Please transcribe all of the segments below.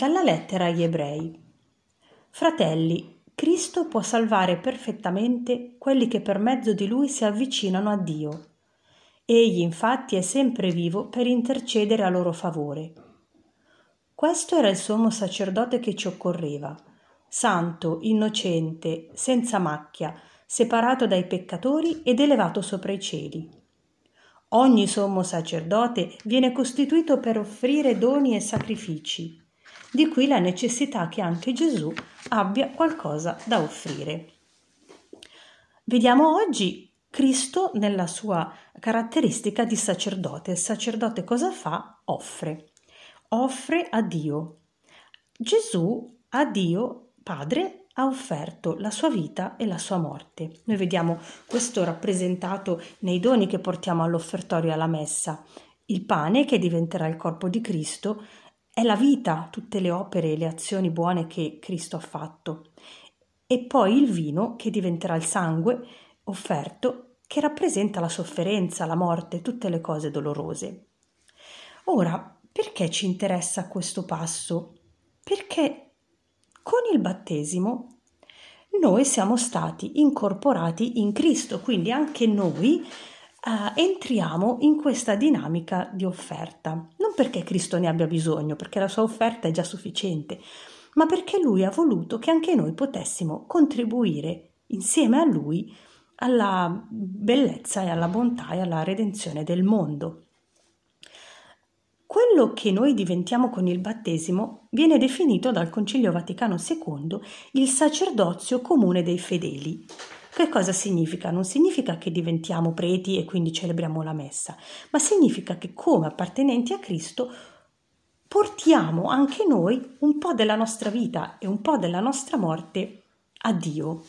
Dalla lettera agli ebrei. Fratelli, Cristo può salvare perfettamente quelli che per mezzo di lui si avvicinano a Dio. Egli infatti è sempre vivo per intercedere a loro favore. Questo era il sommo sacerdote che ci occorreva, santo, innocente, senza macchia, separato dai peccatori ed elevato sopra i cieli. Ogni sommo sacerdote viene costituito per offrire doni e sacrifici di qui la necessità che anche Gesù abbia qualcosa da offrire. Vediamo oggi Cristo nella sua caratteristica di sacerdote. Il sacerdote cosa fa? Offre. Offre a Dio. Gesù a Dio Padre ha offerto la sua vita e la sua morte. Noi vediamo questo rappresentato nei doni che portiamo all'offertorio alla messa. Il pane che diventerà il corpo di Cristo è la vita, tutte le opere e le azioni buone che Cristo ha fatto. E poi il vino che diventerà il sangue offerto che rappresenta la sofferenza, la morte, tutte le cose dolorose. Ora, perché ci interessa questo passo? Perché con il battesimo noi siamo stati incorporati in Cristo, quindi anche noi uh, entriamo in questa dinamica di offerta. Non perché Cristo ne abbia bisogno, perché la sua offerta è già sufficiente, ma perché Lui ha voluto che anche noi potessimo contribuire insieme a Lui alla bellezza e alla bontà e alla redenzione del mondo. Quello che noi diventiamo con il battesimo viene definito dal Concilio Vaticano II il sacerdozio comune dei fedeli. Che cosa significa? Non significa che diventiamo preti e quindi celebriamo la messa, ma significa che come appartenenti a Cristo portiamo anche noi un po' della nostra vita e un po' della nostra morte a Dio.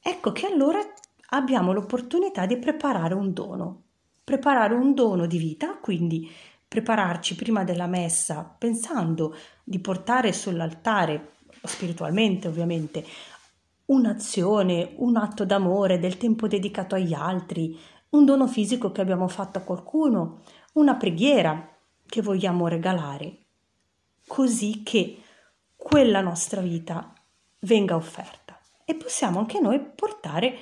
Ecco che allora abbiamo l'opportunità di preparare un dono, preparare un dono di vita, quindi prepararci prima della messa pensando di portare sull'altare, spiritualmente ovviamente, un'azione, un atto d'amore, del tempo dedicato agli altri, un dono fisico che abbiamo fatto a qualcuno, una preghiera che vogliamo regalare, così che quella nostra vita venga offerta. E possiamo anche noi portare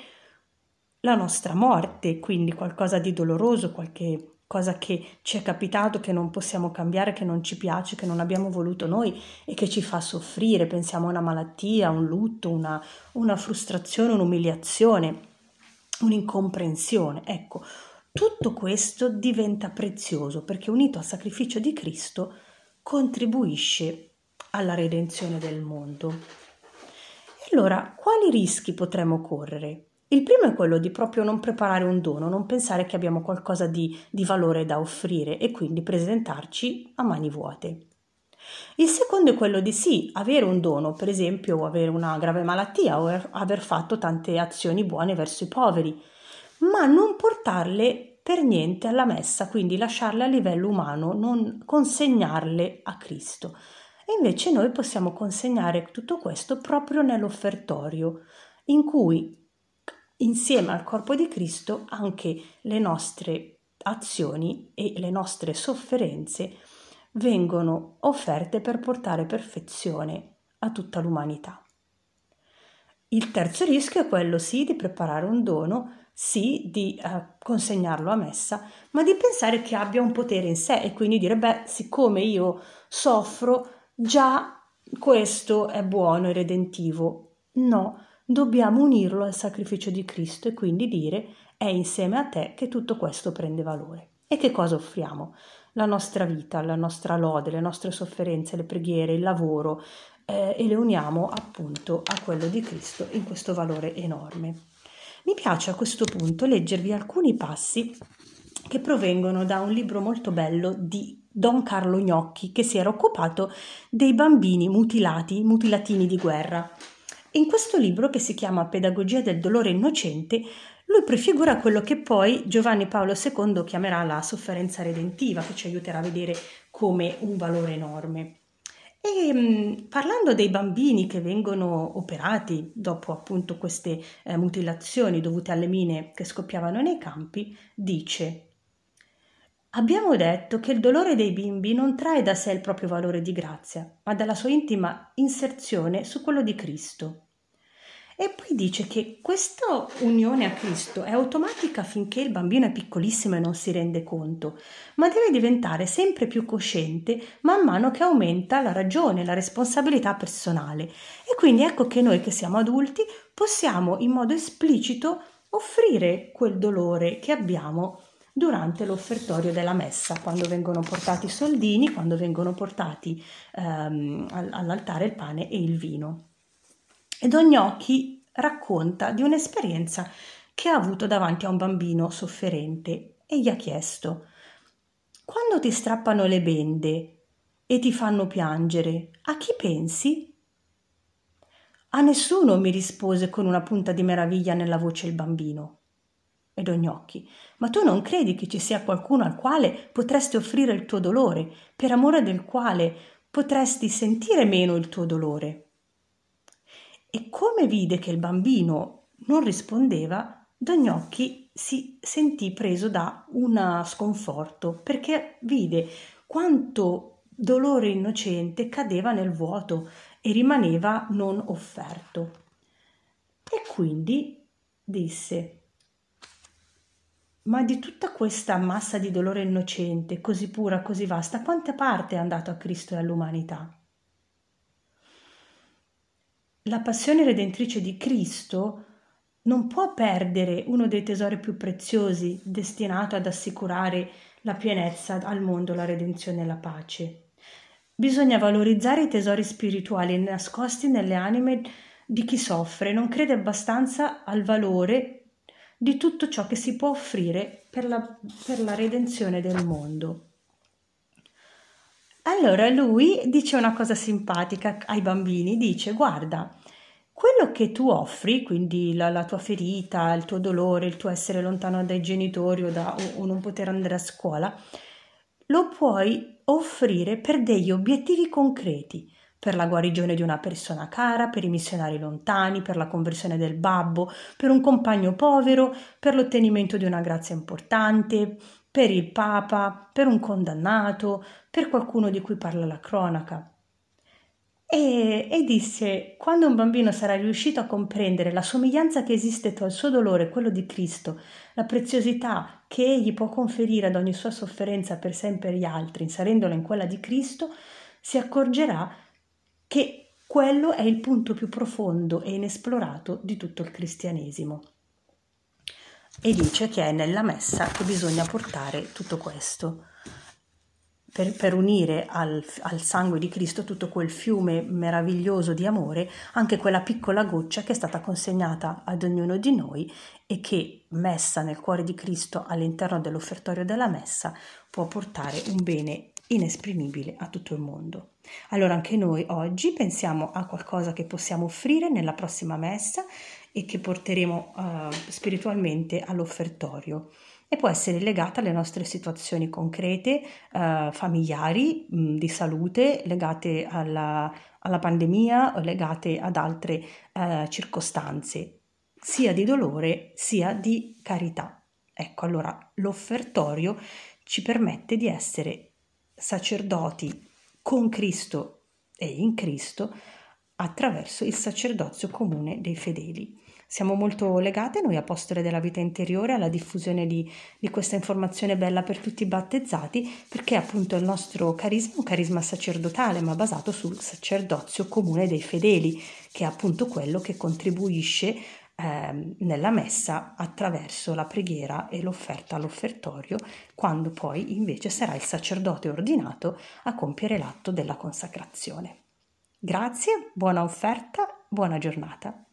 la nostra morte, quindi qualcosa di doloroso, qualche cosa che ci è capitato, che non possiamo cambiare, che non ci piace, che non abbiamo voluto noi e che ci fa soffrire. Pensiamo a una malattia, un lutto, una, una frustrazione, un'umiliazione, un'incomprensione. Ecco, tutto questo diventa prezioso perché unito al sacrificio di Cristo contribuisce alla redenzione del mondo. E allora, quali rischi potremmo correre? Il primo è quello di proprio non preparare un dono, non pensare che abbiamo qualcosa di, di valore da offrire e quindi presentarci a mani vuote. Il secondo è quello di sì, avere un dono, per esempio avere una grave malattia o er, aver fatto tante azioni buone verso i poveri, ma non portarle per niente alla messa, quindi lasciarle a livello umano, non consegnarle a Cristo. E invece noi possiamo consegnare tutto questo proprio nell'offertorio, in cui insieme al corpo di Cristo anche le nostre azioni e le nostre sofferenze vengono offerte per portare perfezione a tutta l'umanità. Il terzo rischio è quello sì di preparare un dono, sì di eh, consegnarlo a messa, ma di pensare che abbia un potere in sé e quindi dire beh, siccome io soffro, già questo è buono e redentivo. No, dobbiamo unirlo al sacrificio di Cristo e quindi dire è insieme a te che tutto questo prende valore. E che cosa offriamo? La nostra vita, la nostra lode, le nostre sofferenze, le preghiere, il lavoro eh, e le uniamo appunto a quello di Cristo in questo valore enorme. Mi piace a questo punto leggervi alcuni passi che provengono da un libro molto bello di Don Carlo Gnocchi che si era occupato dei bambini mutilati, mutilatini di guerra. In questo libro, che si chiama Pedagogia del dolore innocente, lui prefigura quello che poi Giovanni Paolo II chiamerà la sofferenza redentiva, che ci aiuterà a vedere come un valore enorme. E mm, parlando dei bambini che vengono operati dopo appunto queste eh, mutilazioni dovute alle mine che scoppiavano nei campi, dice Abbiamo detto che il dolore dei bimbi non trae da sé il proprio valore di grazia, ma dalla sua intima inserzione su quello di Cristo. E poi dice che questa unione a Cristo è automatica finché il bambino è piccolissimo e non si rende conto, ma deve diventare sempre più cosciente man mano che aumenta la ragione, la responsabilità personale. E quindi ecco che noi che siamo adulti possiamo in modo esplicito offrire quel dolore che abbiamo durante l'offertorio della messa, quando vengono portati i soldini, quando vengono portati ehm, all'altare il pane e il vino. Ed Ognocchi racconta di un'esperienza che ha avuto davanti a un bambino sofferente e gli ha chiesto quando ti strappano le bende e ti fanno piangere, a chi pensi? A nessuno mi rispose con una punta di meraviglia nella voce il bambino ed Ognocchi, ma tu non credi che ci sia qualcuno al quale potresti offrire il tuo dolore, per amore del quale potresti sentire meno il tuo dolore? E come vide che il bambino non rispondeva, Dognocchi si sentì preso da un sconforto perché vide quanto dolore innocente cadeva nel vuoto e rimaneva non offerto. E quindi disse ma di tutta questa massa di dolore innocente, così pura, così vasta, quanta parte è andato a Cristo e all'umanità? La passione redentrice di Cristo non può perdere uno dei tesori più preziosi destinato ad assicurare la pienezza al mondo, la redenzione e la pace. Bisogna valorizzare i tesori spirituali nascosti nelle anime di chi soffre, non crede abbastanza al valore di tutto ciò che si può offrire per la, per la redenzione del mondo. Allora lui dice una cosa simpatica ai bambini, dice guarda, quello che tu offri, quindi la, la, tua ferita, il tuo dolore, il tuo essere lontano dai genitori o, da, o, o non poter andare a scuola, lo puoi offrire per degli obiettivi concreti per la guarigione di una persona cara, per i missionari lontani, per la conversione del babbo, per un compagno povero, per l'ottenimento di una grazia importante, per il Papa, per un condannato, per qualcuno di cui parla la cronaca. E, e, disse, quando un bambino sarà riuscito a comprendere la somiglianza che esiste tra il suo dolore e quello di Cristo, la preziosità che egli può conferire ad ogni sua sofferenza per sé e per gli altri, inserendola in quella di Cristo, si accorgerà che quello è il punto più profondo e inesplorato di tutto il cristianesimo. E dice che è nella messa che bisogna portare tutto questo. Per, per, unire al, al, sangue di Cristo tutto quel fiume meraviglioso di amore, anche quella piccola goccia che è stata consegnata ad ognuno di noi e che, messa nel cuore di Cristo all'interno dell'offertorio della messa, può portare un bene inesprimibile a tutto il mondo. Allora anche noi oggi pensiamo a qualcosa che possiamo offrire nella prossima messa e che porteremo uh, spiritualmente all'offertorio e può essere legata alle nostre situazioni concrete, uh, familiari, mh, di salute, legate alla, alla, pandemia o legate ad altre uh, circostanze, sia di dolore sia di carità. Ecco, allora l'offertorio ci permette di essere sacerdoti con Cristo e in Cristo attraverso il sacerdozio comune dei fedeli. Siamo molto legate noi apostole della vita interiore alla diffusione di, di, questa informazione bella per tutti i battezzati perché appunto il nostro carisma è un carisma sacerdotale ma basato sul sacerdozio comune dei fedeli che è appunto quello che contribuisce eh, nella messa attraverso la preghiera e l'offerta all'offertorio, quando poi invece sarà il sacerdote ordinato a compiere l'atto della consacrazione. Grazie, buona offerta, buona giornata.